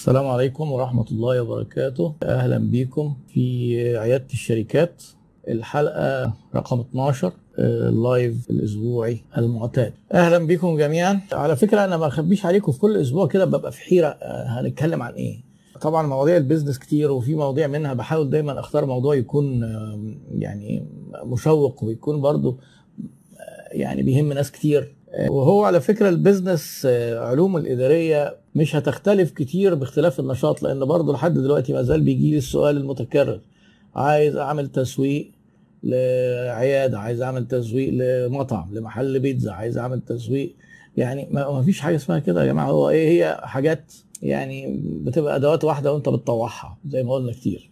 السلام عليكم ورحمة الله وبركاته. أهلا بكم في عيادة الشركات. الحلقة رقم 12 ال live الأسبوعي المعتاد. أهلا بكم جميعا. على فكرة أنا ما أخبيش عليكم في كل أسبوع كده ببقى في حيرة آه، هنتكلم عن إيه. طبعا مواضيع ال business كتير وفي مواضيع منها بحاول دايما أختار موضوع يكون يعني مشوق ويكون برضو آه، يعني بيهم ناس كتير. آه، وهو على فكرة ال business آه، علوم الإدارية مش هتختلف كتير باختلاف النشاط لأن برضو لحد دلوقتي ما زال بيجي لي السؤال المتكرر. عايز أعمل تسويق لعيادة عايز أعمل تسويق لمطعم لمحل بيتزا عايز أعمل تسويق. يعني ما فيش حاجة اسمها كده يا جماعة. هو إيه هي حاجات يعني بتبقى أدوات واحدة وأنت بتطوعها زي ما قلنا كتير.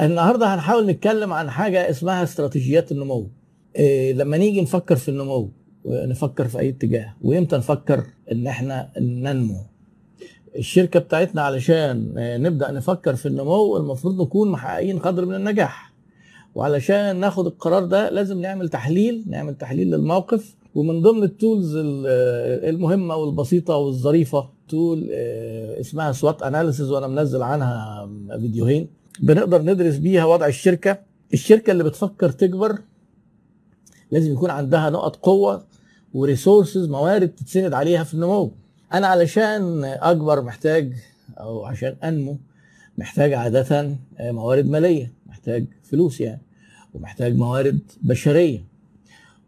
النهارده هنحاول نتكلم عن حاجة اسمها استراتيجيات النمو. إيه لما نيجي نفكر في النمو نفكر في أي اتجاه وإمتى نفكر إن إحنا ننمو. الشركة بتاعتنا علشان نبدأ نفكر في النمو المفروض نكون محققين قدر من النجاح. وعلشان ناخد القرار ده لازم نعمل تحليل نعمل تحليل للموقف ومن ضمن ال tools ال- المهمة والبسيطة والظريفة tool آه، اسمها SWOT analysis وأنا منزل عنها فيديوهين. بنقدر ندرس بيها وضع الشركة. الشركة اللي بتفكر تكبر لازم يكون عندها نقط قوة و resources موارد تتسند عليها في النمو. أنا علشان أكبر محتاج أو عشان أنمو محتاج عادة موارد مالية محتاج فلوس يعني ومحتاج موارد بشرية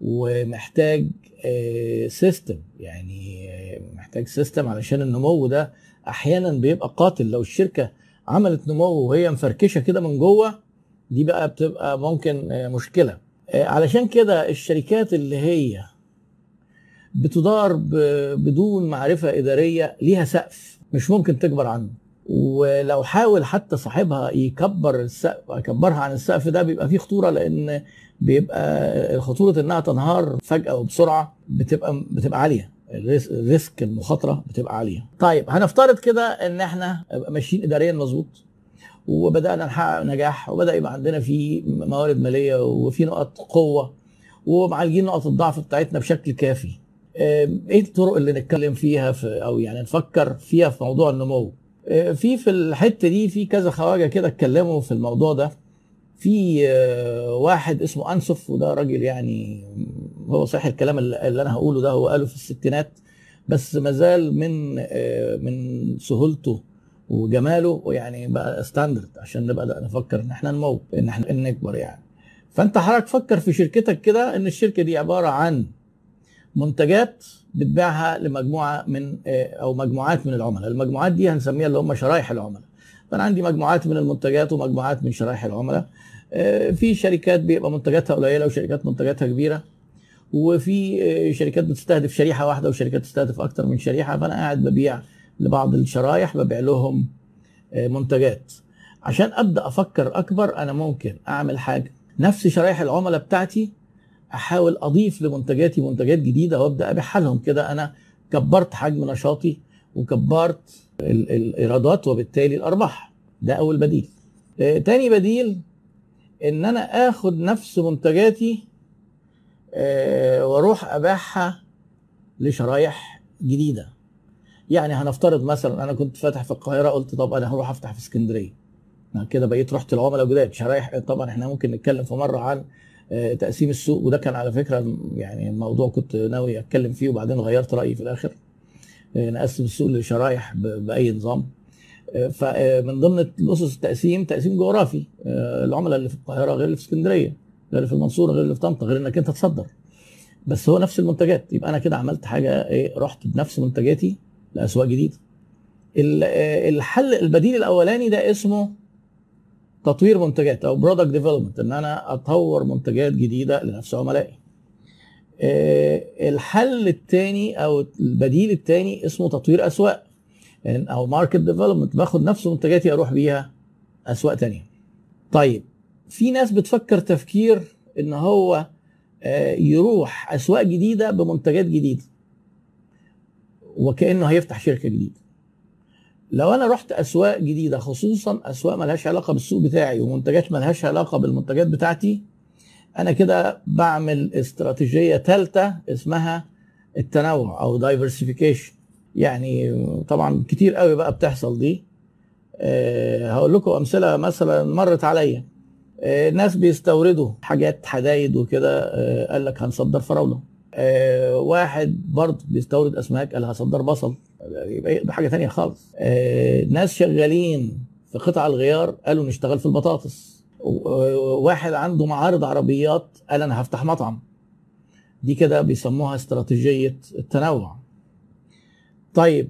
ومحتاج system يعني آه، محتاج system علشان النمو ده أحيانا بيبقى قاتل. لو الشركة عملت نمو وهي مفركشة كده من جوه دي بقى بتبقى ممكن آه، مشكلة. آه، علشان كده الشركات اللي هي بتدار بدون معرفة إدارية ليها سقف مش ممكن تكبر عنه. ولو حاول حتى صاحبها يكبر السقف يكبرها عن السقف ده بيبقى فيه خطورة لأن بيبقى خطوره إنها تنهار فجأة وبسرعة بتبقى بتبقى عالية. الريس- الريسك المخاطرة بتبقى عالية. طيب هنفترض كده إن إحنا ماشيين اداريا مظبوط وبدأنا نحقق نجاح وبدأ يبقى عندنا في موارد مالية وفي نقط قوة ومعالجين نقط الضعف بتاعتنا بشكل كافي. إيه الطرق اللي نتكلم فيها في أو يعني نفكر فيها في موضوع النمو؟ آه، في في الحتة دي في كذا خواجة كده اتكلموا في الموضوع ده. في آه، واحد اسمه انسف وده راجل يعني هو صحيح الكلام اللي أنا هقوله ده هو قاله في الستينات بس مازال من آه، من سهولته وجماله ويعني بقى ستاندرد عشان نبقى نفكر إن إحنا نمو إن إحنا نكبر يعني. فأنت حضرتك فكر في شركتك كده إن الشركة دي عبارة عن منتجات بتبيعها لمجموعة من آه، أو مجموعات من العملاء. المجموعات دي هنسميها اللي هم شرايح العملاء. فأنا عندي مجموعات من المنتجات ومجموعات من شرايح العملاء. آه، في شركات بيبقى منتجاتها قليلة وشركات منتجاتها كبيرة. وفي آه، شركات بتستهدف شريحة واحدة وشركات تستهدف أكتر من شريحة. فأنا قاعد ببيع لبعض الشرايح ببيع لهم منتجات. عشان أبدأ أفكر أكبر أنا ممكن أعمل حاجة. نفس شرايح العملاء بتاعتي احاول أضيف لمنتجاتي منتجات جديدة وأبدأ أبيعها لهم. كده أنا كبرت حجم نشاطي وكبرت ال- الإيرادات وبالتالي الأرباح. ده أول بديل. آه، تاني بديل إن أنا آخد نفس منتجاتي آه، وأروح أبيعها لشرايح جديدة. يعني هنفترض مثلا أنا كنت فاتح في القاهرة قلت طب أنا هروح أفتح في اسكندرية. كده بقيت رحت العملاء جداد شرايح طبعا إحنا ممكن نتكلم في مرة عن تقسيم السوق. وده كان على فكرة يعني الموضوع كنت ناوي أتكلم فيه وبعدين غيرت رأيي في الآخر. آه، نقسم السوق لشرايح بأي نظام. آه، فمن ضمن الأسس التقسيم تقسيم جغرافي. آه، العملاء اللي في القاهرة غير اللي في اسكندرية غير اللي في المنصورة غير اللي في طنطا غير إنك أنت تصدر. بس هو نفس المنتجات. يبقى أنا كده عملت حاجة إيه رحت بنفس منتجاتي لأسواق جديدة. ال- آه، الحل البديل الأولاني ده اسمه تطوير منتجات أو product development إن أنا أطور منتجات جديدة لنفس عملائي آه، الحل الثاني أو البديل الثاني اسمه تطوير أسواق. أو market development باخد نفس منتجاتي أروح بيها أسواق تانية. طيب في ناس بتفكر تفكير إن هو آه، يروح أسواق جديدة بمنتجات جديدة. وكأنه هيفتح شركة جديدة. لو أنا رحت أسواق جديدة خصوصا أسواق ملهاش علاقة بالسوق بتاعي ومنتجات ملهاش علاقة بالمنتجات بتاعتي أنا كده بعمل استراتيجية ثالثه اسمها التنوع أو دايفرسيفيكيشن يعني طبعا كتير قوي بقى بتحصل دي. آه، هقول لكم أمثلة مثلا مرت عليا. آه، ناس بيستوردوا حاجات حدايد وكده آه، قال لك هنصدر فراولة. واحد برضه بيستورد أسماك قال هصدر بصل. يبقى حاجة تانية خالص. آه، ناس شغالين في قطع الغيار قالوا نشتغل في البطاطس. واحد عنده معارض عربيات قال أنا هفتح مطعم. دي كده بيسموها استراتيجية التنوع. طيب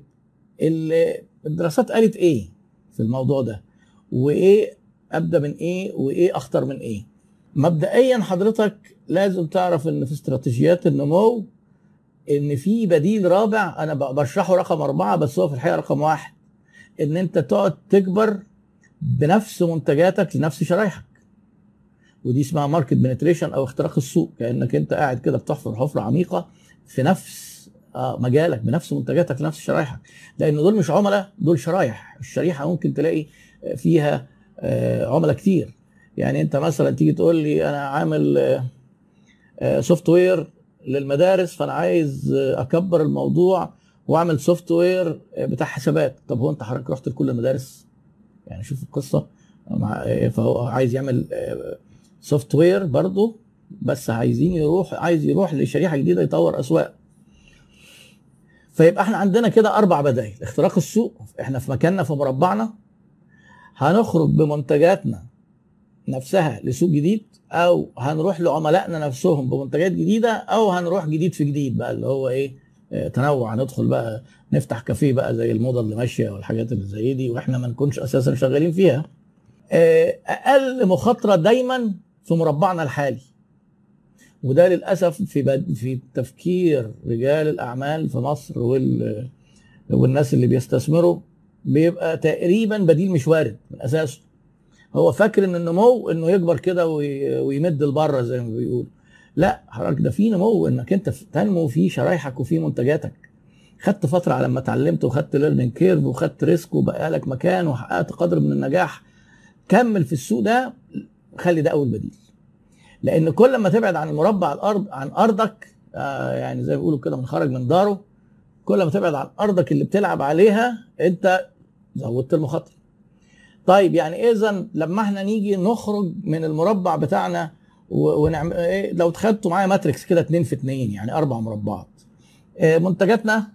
ال- الدراسات قالت إيه في الموضوع ده؟ وإيه ابدا من إيه؟ وإيه أخطر من إيه؟ مبدئيا حضرتك لازم تعرف إن في استراتيجيات النمو إن في بديل رابع أنا بشرحه رقم أربعة بس هو في الحقيقة رقم واحد إن أنت تقعد تكبر بنفس منتجاتك لنفس شرايحك. ودي اسمها market penetration أو اختراق السوق كأنك أنت قاعد كده بتحفر حفرة عميقة في نفس آه، مجالك بنفس منتجاتك لنفس شرايحك. لأن دول مش عملاء دول شرايح. الشريحة ممكن تلاقي فيها آه، عملاء كتير. يعني أنت مثلا تيجي تقول لي أنا عامل software للمدارس فأنا عايز أكبر الموضوع وأعمل software بتاع حسابات. طب هو أنت حضرتك رحت لكل المدارس؟ يعني شوف القصة. فهو عايز يعمل سوفت وير برضه بس عايزين يروح عايز يروح لشريحة جديدة يطور أسواق. فيبقى إحنا عندنا كده أربع بدائل. اختراق السوق إحنا في مكاننا في مربعنا. هنخرج بمنتجاتنا. نفسها لسوق جديد أو هنروح لعملائنا نفسهم بمنتجات جديدة أو هنروح جديد في جديد بقى اللي هو إيه آه، تنوع. هندخل بقى نفتح كافيه بقى زي الموضة اللي ماشية والحاجات اللي زي دي وإحنا ما نكونش أساسا شغالين فيها. آه، أقل مخاطرة دايما في مربعنا الحالي. وده للأسف في بد... في تفكير رجال الأعمال في مصر وال... والناس اللي بيستثمروا بيبقى تقريبا بديل مش وارد من أساسه. هو فاكر إن النمو إنه يكبر كده وي... ويمد لبره زي ما بيقول لا حضرتك ده في نمو إنك أنت تنمو في شرايحك وفي منتجاتك. خدت فترة على ما اتعلمت وخدت learning curve وخدت risk وبقى لك مكان وحققت قدر من النجاح. كمل في السوق ده خلي ده أول بديل. لأن كل ما تبعد عن مربع الأرض عن أرضك آه يعني زي ما بيقولوا كده من خرج من داره. كل ما تبعد عن أرضك اللي بتلعب عليها أنت زودت المخاطرة. طيب يعني اذا لما إحنا نيجي نخرج من المربع بتاعنا ونعمل إيه لو تاخدوا معايا matrix كده اتنين في اتنين يعني أربع مربعات. آه، منتجاتنا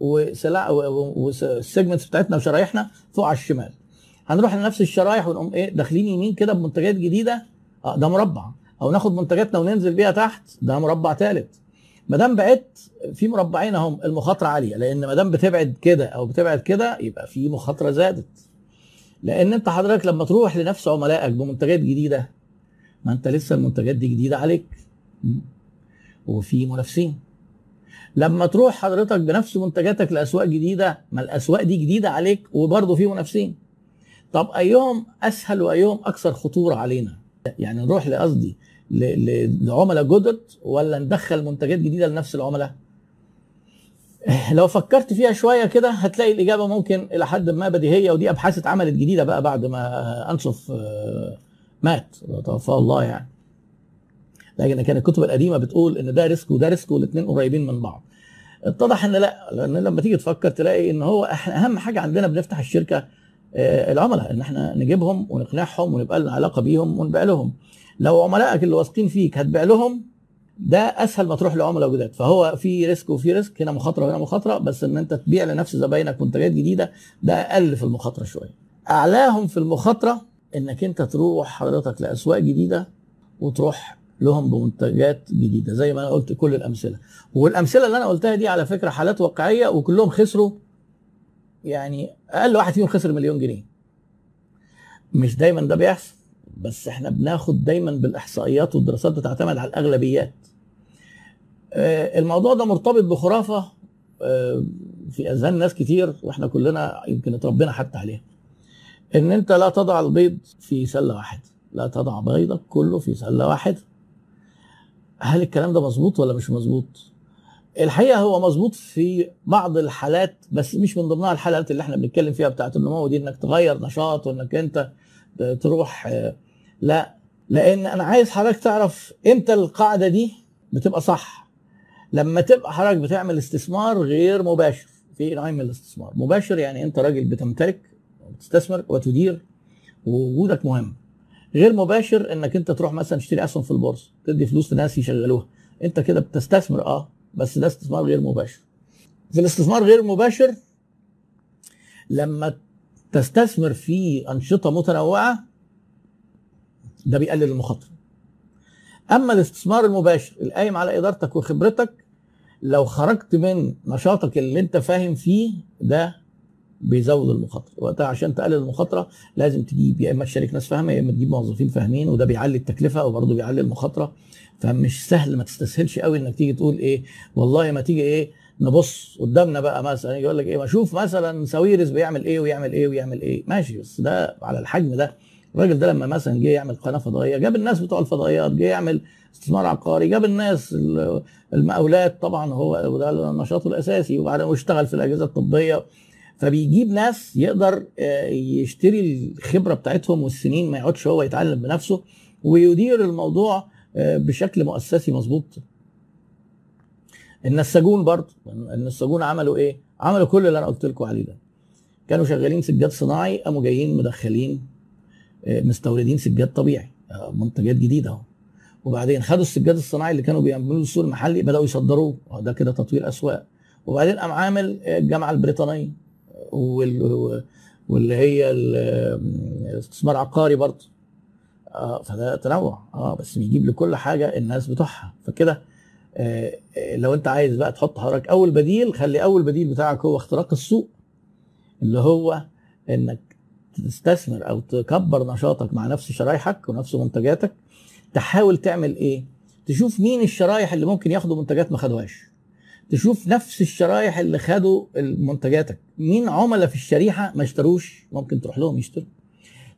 وسلع والسيجمنتس بتاعتنا وشرايحنا فوق على الشمال. هنروح لنفس الشرايح ونقوم إيه داخلين يمين كده بمنتجات جديدة. آه ده مربع. أو ناخد منتجاتنا وننزل بيها تحت ده مربع ثالث ما دام بعدت في مربعين أهم المخاطرة عالية لأن ما دام بتبعد كده أو بتبعد كده يبقى في مخاطرة زادت. لأن انت حضرتك لما تروح لنفس عملائك بمنتجات جديده ما انت لسه المنتجات دي جديده عليك. وفي منافسين. لما تروح حضرتك بنفس منتجاتك لأسواق جديدة ما الأسواق دي جديدة عليك وبرضه في منافسين. طب أيهم أسهل وأيهم أكثر خطورة علينا؟ يعني نروح لقصدي لعملاء جدد ولا ندخل منتجات جديدة لنفس العملاء؟ لو فكرت فيها شوية كده هتلاقي الإجابة ممكن إلى حد ما بديهية ودي أبحاث اتعملت جديدة بقى بعد ما انصف آه، مات توفاه الله يعني. لكن كان الكتب القديمة بتقول إن ده risk وده risk والاثنين قريبين من بعض. اتضح إن لأ لأن لما تيجي تفكر تلاقي إن هو إحنا أهم حاجة عندنا بنفتح الشركة آه، العملاء إن إحنا نجيبهم ونقنعهم ونبقى لنا علاقة بيهم ونبيع لهم. لو عملائك اللي واثقين فيك هتبيع لهم؟ ده أسهل ما تروح لعملاء جداد. فهو في risk وفي risk هنا مخاطرة وهنا مخاطرة بس إن أنت تبيع لنفس زباينك منتجات جديدة ده أقل في المخاطرة شوية. أعلاهم في المخاطرة إنك أنت تروح حضرتك لأسواق جديدة وتروح لهم بمنتجات جديدة زي ما أنا قلت كل الأمثلة. والأمثلة اللي أنا قلتها دي على فكرة حالات واقعية وكلهم خسروا يعني أقل واحد فيهم خسر مليون جنيه. مش دايما ده بيحصل بس إحنا بناخد دايما بالإحصائيات والدراسات بتعتمد على الأغلبيات. الموضوع ده مرتبط بخرافة آه، في أذهان ناس كتير وإحنا كلنا يمكن اتربينا حتى عليها. إن أنت لا تضع البيض في سلة واحدة لا تضع بيضك كله في سلة واحدة. هل الكلام ده مظبوط ولا مش مظبوط؟ الحقيقة هو مظبوط في بعض الحالات بس مش من ضمنها الحالات اللي إحنا بنتكلم فيها بتاعت النمو دي إنك تغير نشاط وإنك أنت تروح آه، لا. لأن أنا عايز حضرتك تعرف إمتى القاعدة دي بتبقى صح. لما تبقى حضرتك بتعمل استثمار غير مباشر في نوعين من الاستثمار. مباشر يعني انت راجل بتمتلك بتستثمر وتدير ووجودك مهم. غير مباشر انك انت تروح مثلا تشتري أسهم في البورصة تدي فلوس لناس يشغلوها. انت كده بتستثمر آه بس ده استثمار غير مباشر. في الاستثمار غير المباشر لما تستثمر في أنشطة متنوعة ده بيقلل المخاطرة. أما الاستثمار المباشر القايم على إدارتك وخبرتك لو خرجت من نشاطك اللي انت فاهم فيه ده بيزود المخاطرة. وقتها عشان تقلل المخاطرة لازم تجيب يا إما تشارك ناس فاهمة يا إما تجيب موظفين فاهمين وده بيعلي التكلفة وبرضه بيعلي المخاطرة. فمش سهل ما تستسهلش قوي إنك تيجي تقول إيه والله ما تيجي إيه نبص قدامنا بقى مثلا يقول لك إيه ما أشوف مثلا ساويرس بيعمل إيه ويعمل إيه ويعمل إيه. ماشي بس ده على الحجم ده الراجل ده لما مثلا جه يعمل قناة فضائية جاب الناس بتوع الفضائيات جه يعمل استثمار عقاري جاب الناس المقاولات طبعا هو ده نشاطه الأساسي وبعدين واشتغل في الأجهزة الطبية. فبيجيب ناس يقدر يشتري الخبرة بتاعتهم والسنين ما يقعدش هو يتعلم بنفسه ويدير الموضوع بشكل مؤسسي مظبوط. النساجون برضه النساجون عملوا إيه؟ عملوا كل اللي أنا قلت لكم عليه ده. كانوا شغالين سجاد صناعي قاموا جايين مدخلين مستوردين سجاد طبيعي. منتجات جديدة اهو. وبعدين خدوا السجاد الصناعي اللي كانوا بيعملوه السوق المحلي بدأوا يصدروه. ده كده تطوير أسواق. وبعدين قام عامل الجامعة البريطانية واللي هي الاستثمار عقاري برضه. آه فده تنوع. آه بس بيجيب لكل حاجة الناس بتوعها. فكده آه لو انت عايز بقى تحط حضرتك أول بديل خلي أول بديل بتاعك هو اختراق السوق اللي هو إنك تستثمر أو تكبر نشاطك مع نفس شرايحك ونفس منتجاتك تحاول تعمل إيه؟ تشوف مين الشرايح اللي ممكن ياخدوا منتجات ما خدوهاش. تشوف نفس الشرايح اللي خدوا منتجاتك. مين عملاء في الشريحة ما اشتروش؟ ممكن تروح لهم يشتروا.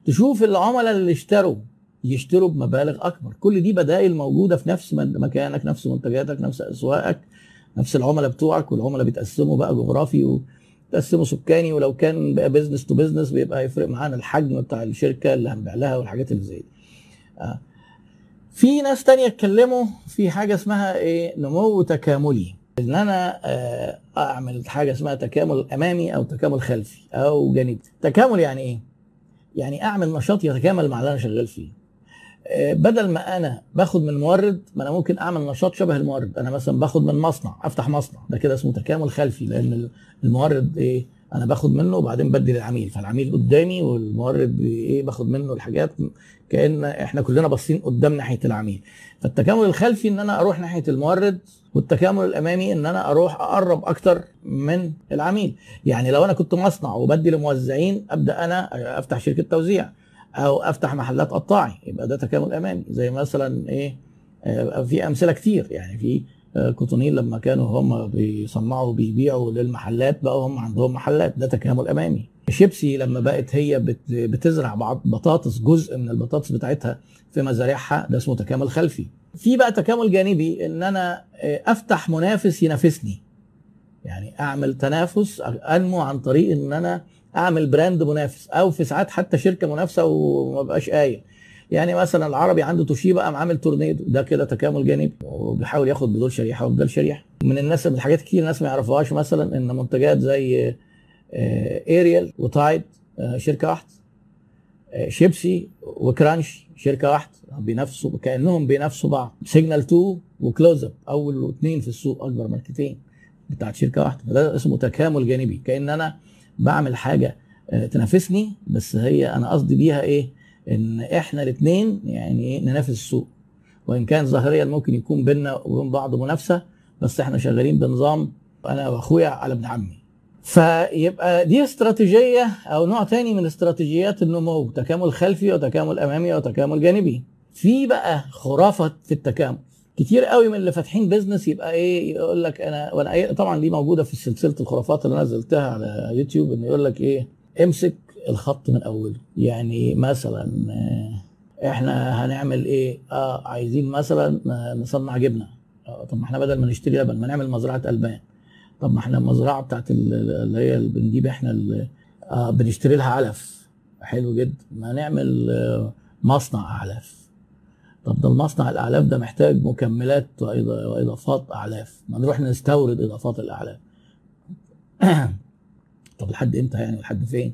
تشوف العملاء اللي اشتروا يشتروا بمبالغ أكبر. كل دي بدائل موجودة في نفس مكانك نفس منتجاتك نفس أسواقك نفس العملاء بتوعك والعملاء بيتقسموا بقى جغرافي وتقسموا سكاني ولو كان بقى business to business بيبقى يفرق معانا الحجم بتاع الشركة اللي هنبيع لها والحاجات اللي زي دي. آه. في ناس تانية اتكلموا في حاجة اسمها إيه؟ نمو تكاملي. إن أنا أعمل حاجة اسمها تكامل أمامي أو تكامل خلفي أو جانبي. تكامل يعني إيه؟ يعني أعمل نشاط يتكامل مع اللي أنا شغال فيه. بدل ما أنا باخد من مورد ما أنا ممكن أعمل نشاط شبه المورد. أنا مثلا باخد من مصنع أفتح مصنع. ده كده اسمه تكامل خلفي لأن المورد إيه أنا باخد منه وبعدين بدي للعميل. فالعميل قدامي والمورد إيه باخد منه الحاجات كأن إحنا كلنا باصين قدام ناحية العميل. فالتكامل الخلفي إن أنا أروح ناحية المورد والتكامل الأمامي إن أنا أروح أقرب أكتر من العميل. يعني لو أنا كنت مصنع وبدي لموزعين أبدأ أنا أفتح شركة توزيع. أو أفتح محلات قطاعي يبقى ده تكامل امامي زي مثلا إيه في أمثلة كتير. يعني في كوتونيل لما كانوا هم بيصنعوا بيبيعوا للمحلات بقوا هم عندهم محلات. ده تكامل امامي شيبسي لما بقت هي بتزرع بعض بطاطس جزء من البطاطس بتاعتها في مزارعها ده اسمه تكامل خلفي في بقى تكامل جانبي إن أنا أفتح منافس ينافسني. يعني أعمل تنافس أنمو عن طريق إن أنا أعمل brand منافس أو في ساعات حتى شركة منافسة وما بقاش قايل يعني مثلا العربي عنده توشيبا قام عامل تورنيدو ده كده تكامل جانبي. وبيحاول ياخد بدول شريحة وبدول شريحة. من الناس من الحاجات كتير الناس ما يعرفوهاش مثلا إن منتجات زي اريال وتايد شركة واحدة شيبسي وكرانش شركة واحدة. بينافسوا كأنهم بينافسوا بعض. سيجنال 2 وكلوز اب أول اثنين في السوق أكبر ماركتين. بتاعت شركة واحدة. فده اسمه تكامل جانبي. كأن أنا بعمل حاجة تنافسني بس هي أنا قصدي بيها إيه؟ إن إحنا الاثنين يعني ننافس السوق. وإن كان ظاهريا ممكن يكون بيننا وبين بعض منافسة بس إحنا شغالين بنظام أنا وأخويا على ابن عمي. فيبقى دي استراتيجية أو نوع تاني من استراتيجيات النمو تكامل خلفي وتكامل أمامي وتكامل جانبي. في بقى خرافة في التكامل. كتير قوي من اللي فاتحين بيزنس يبقى إيه يقول لك أنا وأنا إيه طبعا دي موجودة في سلسلة الخرافات اللي نزلتها على يوتيوب إنه يقول لك إيه امسك الخط من أوله. يعني مثلا إحنا هنعمل إيه؟ آه عايزين مثلا نصنع جبنة. آه طب ما إحنا بدل ما نشتري لبن ما نعمل مزرعة ألبان. طب ما إحنا المزرعة بتاعت اللي هي اللي بنجيب إحنا آه بنشتري لها علف. حلو جدا. ما نعمل آه مصنع اعلاف طب ده المصنع الأعلاف ده محتاج مكملات وإضافات أعلاف. ما نروح نستورد إضافات الأعلاف. طب لحد إمتى يعني؟ لحد فين؟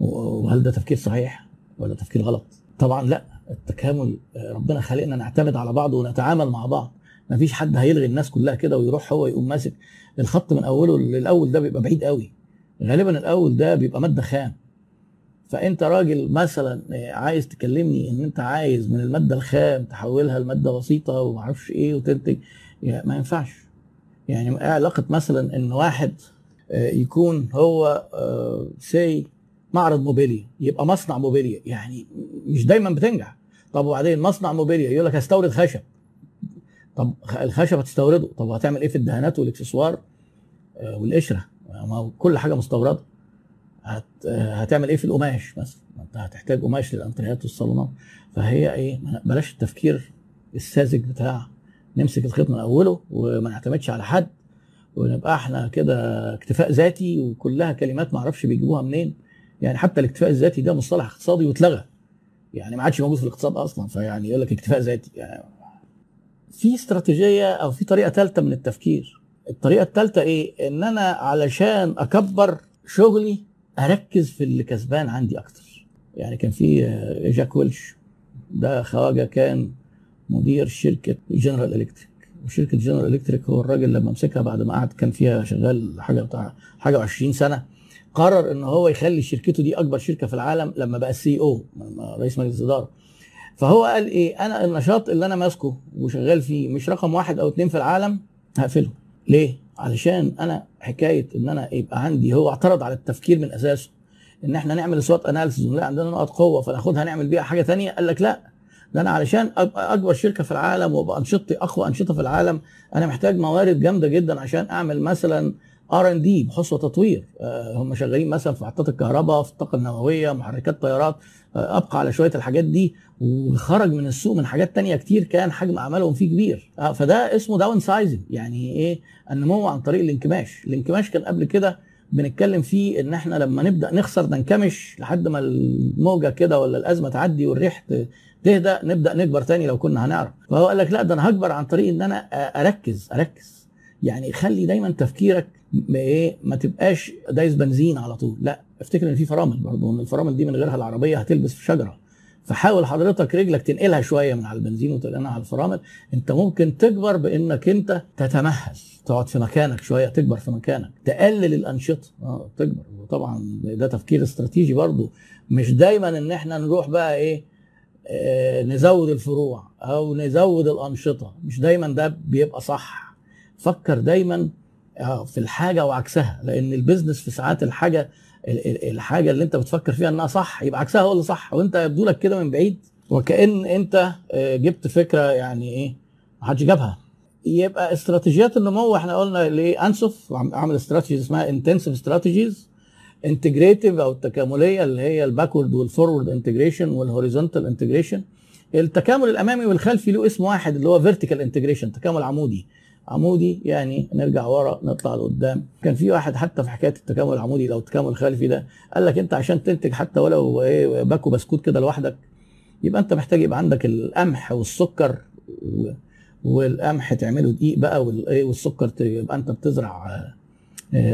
وهل ده تفكير صحيح ولا تفكير غلط؟ طبعا لأ. التكامل ربنا خلقنا نعتمد على بعض ونتعامل مع بعض. ما فيش حد هيلغي الناس كلها كده ويروح هو يقوم ماسك الخط من أوله للأول ده بيبقى بعيد قوي غالبا الأول ده بيبقى مادة خام. فانت راجل مثلا عايز تكلمني ان انت عايز من المادة الخام تحولها لمادة بسيطة وما أعرفش إيه وتنتج يعني ما ينفعش. يعني إيه علاقة مثلا ان واحد يكون هو سيب معرض موبيليا يبقى مصنع موبيليا يعني مش دايما بتنجح. طب وبعدين مصنع موبيليا يقول لك هستورد خشب. طب الخشب هتستورده طب هتعمل إيه في الدهانات والاكسسوار؟ والقشرة. ما كل حاجة مستوردة. هت... هتعمل إيه في القماش مثلا؟ أنت هتحتاج قماش للأنتريات والصالونات. فهي إيه؟ بلاش التفكير الساذج بتاع نمسك الخيط من أوله وما نعتمدش على حد ونبقى إحنا كده اكتفاء ذاتي وكلها كلمات ما أعرفش بيجيبوها منين. يعني حتى الاكتفاء الذاتي ده مصطلح اقتصادي واتلغى. يعني ما عادش موجود في الاقتصاد أصلا فيعني يقول لك اكتفاء ذاتي. يعني في استراتيجية أو في طريقة ثالثه من التفكير. الطريقة الثالثه إيه؟ إن أنا علشان أكبر شغلي أركز في اللي كسبان عندي أكتر. يعني كان في جاك ويلش. ده خواجة كان مدير شركة جنرال إلكتريك. وشركة جنرال إلكتريك هو الراجل لما مسكها بعد ما قعد كان فيها شغال حاجة بتاع حاجة و20 سنة قرر إن هو يخلي شركته دي أكبر شركة في العالم لما بقى CEO رئيس مجلس الإدارة. فهو قال إيه أنا النشاط اللي أنا ماسكه وشغال فيه مش رقم واحد أو اتنين في العالم هقفله. ليه؟ علشان أنا حكاية إن أنا يبقى عندي هو اعترض على التفكير من أساسه إن إحنا نعمل SWOT analysis ونلاقي عندنا نقط قوة فناخدها نعمل بيها حاجة تانية قال لك لا ده أنا علشان ابقى أكبر شركة في العالم وأبقى أنشطتي أقوى أنشطة في العالم أنا محتاج موارد جامدة جدا عشان أعمل مثلا R and D بحث وتطوير آه هم شغالين مثلا في محطات الكهرباء في الطاقة النووية محركات طيارات. آه أبقى على شوية الحاجات دي وخرج من السوق من حاجات تانية كتير كان حجم أعمالهم فيه كبير. آه فده اسمه downsizing يعني إيه؟ النمو عن طريق الانكماش. الانكماش كان قبل كده بنتكلم فيه إن إحنا لما نبدأ نخسر ننكمش لحد ما الموجة كده ولا الأزمة تعدي والريح تهدى نبدأ نكبر تاني لو كنا هنعرف. فهو قال لك لا ده أنا هكبر عن طريق إن أنا أركز أركز. يعني خلي دايما تفكيرك إيه ما تبقاش دايس بنزين على طول. لا افتكر إن في فرامل برضه إن الفرامل دي من غيرها العربية هتلبس في شجرة. فحاول حضرتك رجلك تنقلها شوية من على البنزين وتنقلها على الفرامل. أنت ممكن تكبر بإنك أنت تتمهل تقعد في مكانك شوية تكبر في مكانك تقلل الأنشطة. آه تكبر. وطبعا ده تفكير استراتيجي برضه مش دايما إن إحنا نروح بقى إيه آه نزود الفروع أو نزود الأنشطة. مش دايما ده بيبقى صح. فكر دايما في الحاجة وعكسها لأن ال business في ساعات الحاجة الحاجة اللي أنت بتفكر فيها إنها صح يبقى عكسها هو اللي صح وأنت يبدو لك كده من بعيد وكأن أنت جبت فكرة يعني إيه ما حدش جابها. يبقى استراتيجيات النمو إحنا قلنا ليه أنسف عمل strategies اسمها intensive strategies integrative أو التكاملية اللي هي ال backward وال forward integration وال horizontal integration التكامل الأمامي والخلفي له اسم واحد اللي هو vertical integration تكامل عمودي. عمودي يعني نرجع ورا نطلع لقدام كان في واحد حتى في حكاية التكامل العمودي لو التكامل الخلفي ده قال لك أنت عشان تنتج حتى ولو إيه باكو بسكوت كده لوحدك يبقى أنت محتاج يبقى عندك القمح والسكر. والقمح تعمله دقيق بقى والايه والسكر يبقى أنت بتزرع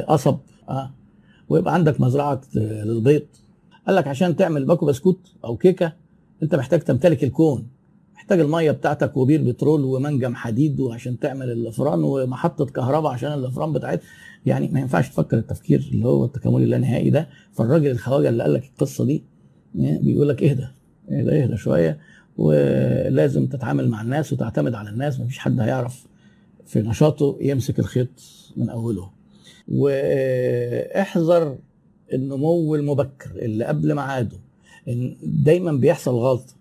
قصب آه ويبقى عندك مزرعة للبيض قال لك عشان تعمل باكو بسكوت أو كيكة أنت محتاج تمتلك الكون محتاج المية بتاعتك وبير بترول ومنجم حديد وعشان تعمل الافران ومحطة كهرباء عشان الافران بتاعتها يعني ما ينفعش تفكر التفكير اللي هو التكاملي اللانهائي ده. فالراجل الخواجة اللي قال لك القصة دي بيقول لك اهدى اهدى اهدى شوية ولازم تتعامل مع الناس وتعتمد على الناس. مفيش حد هيعرف في نشاطه يمسك الخيط من أوله. واحذر النمو المبكر اللي قبل ميعاده. دايما بيحصل غلطه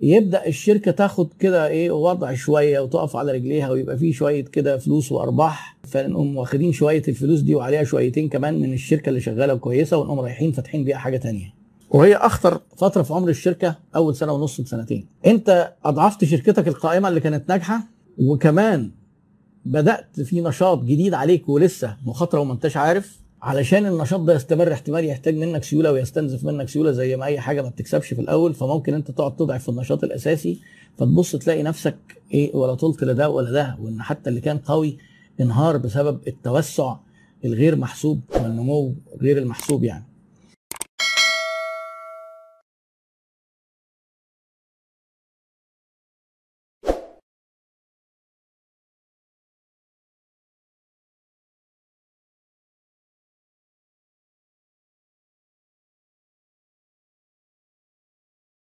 يبدأ الشركة تاخد كده إيه وضع شوية وتقف على رجليها ويبقى فيه شوية كده فلوس وأرباح. فنقوم واخدين شوية الفلوس دي وعليها شويتين كمان من الشركة اللي شغالة كويسه ونقوم رايحين فاتحين بيها حاجة تانية. وهي أخطر فترة في عمر الشركة أول سنة ونص لسنتين أنت أضعفت شركتك القائمة اللي كانت ناجحة وكمان بدأت في نشاط جديد عليك ولسه مخاطرة وما أنتش عارف. علشان النشاط ده يستمر احتمال يحتاج منك سيولة ويستنزف منك سيولة زي ما أي حاجة ما بتكسبش في الأول. فممكن أنت تقعد تضعف في النشاط الأساسي فتبص تلاقي نفسك إيه ولا طلت لده ولا ده وإن حتى اللي كان قوي انهار بسبب التوسع الغير محسوب والنمو غير المحسوب يعني.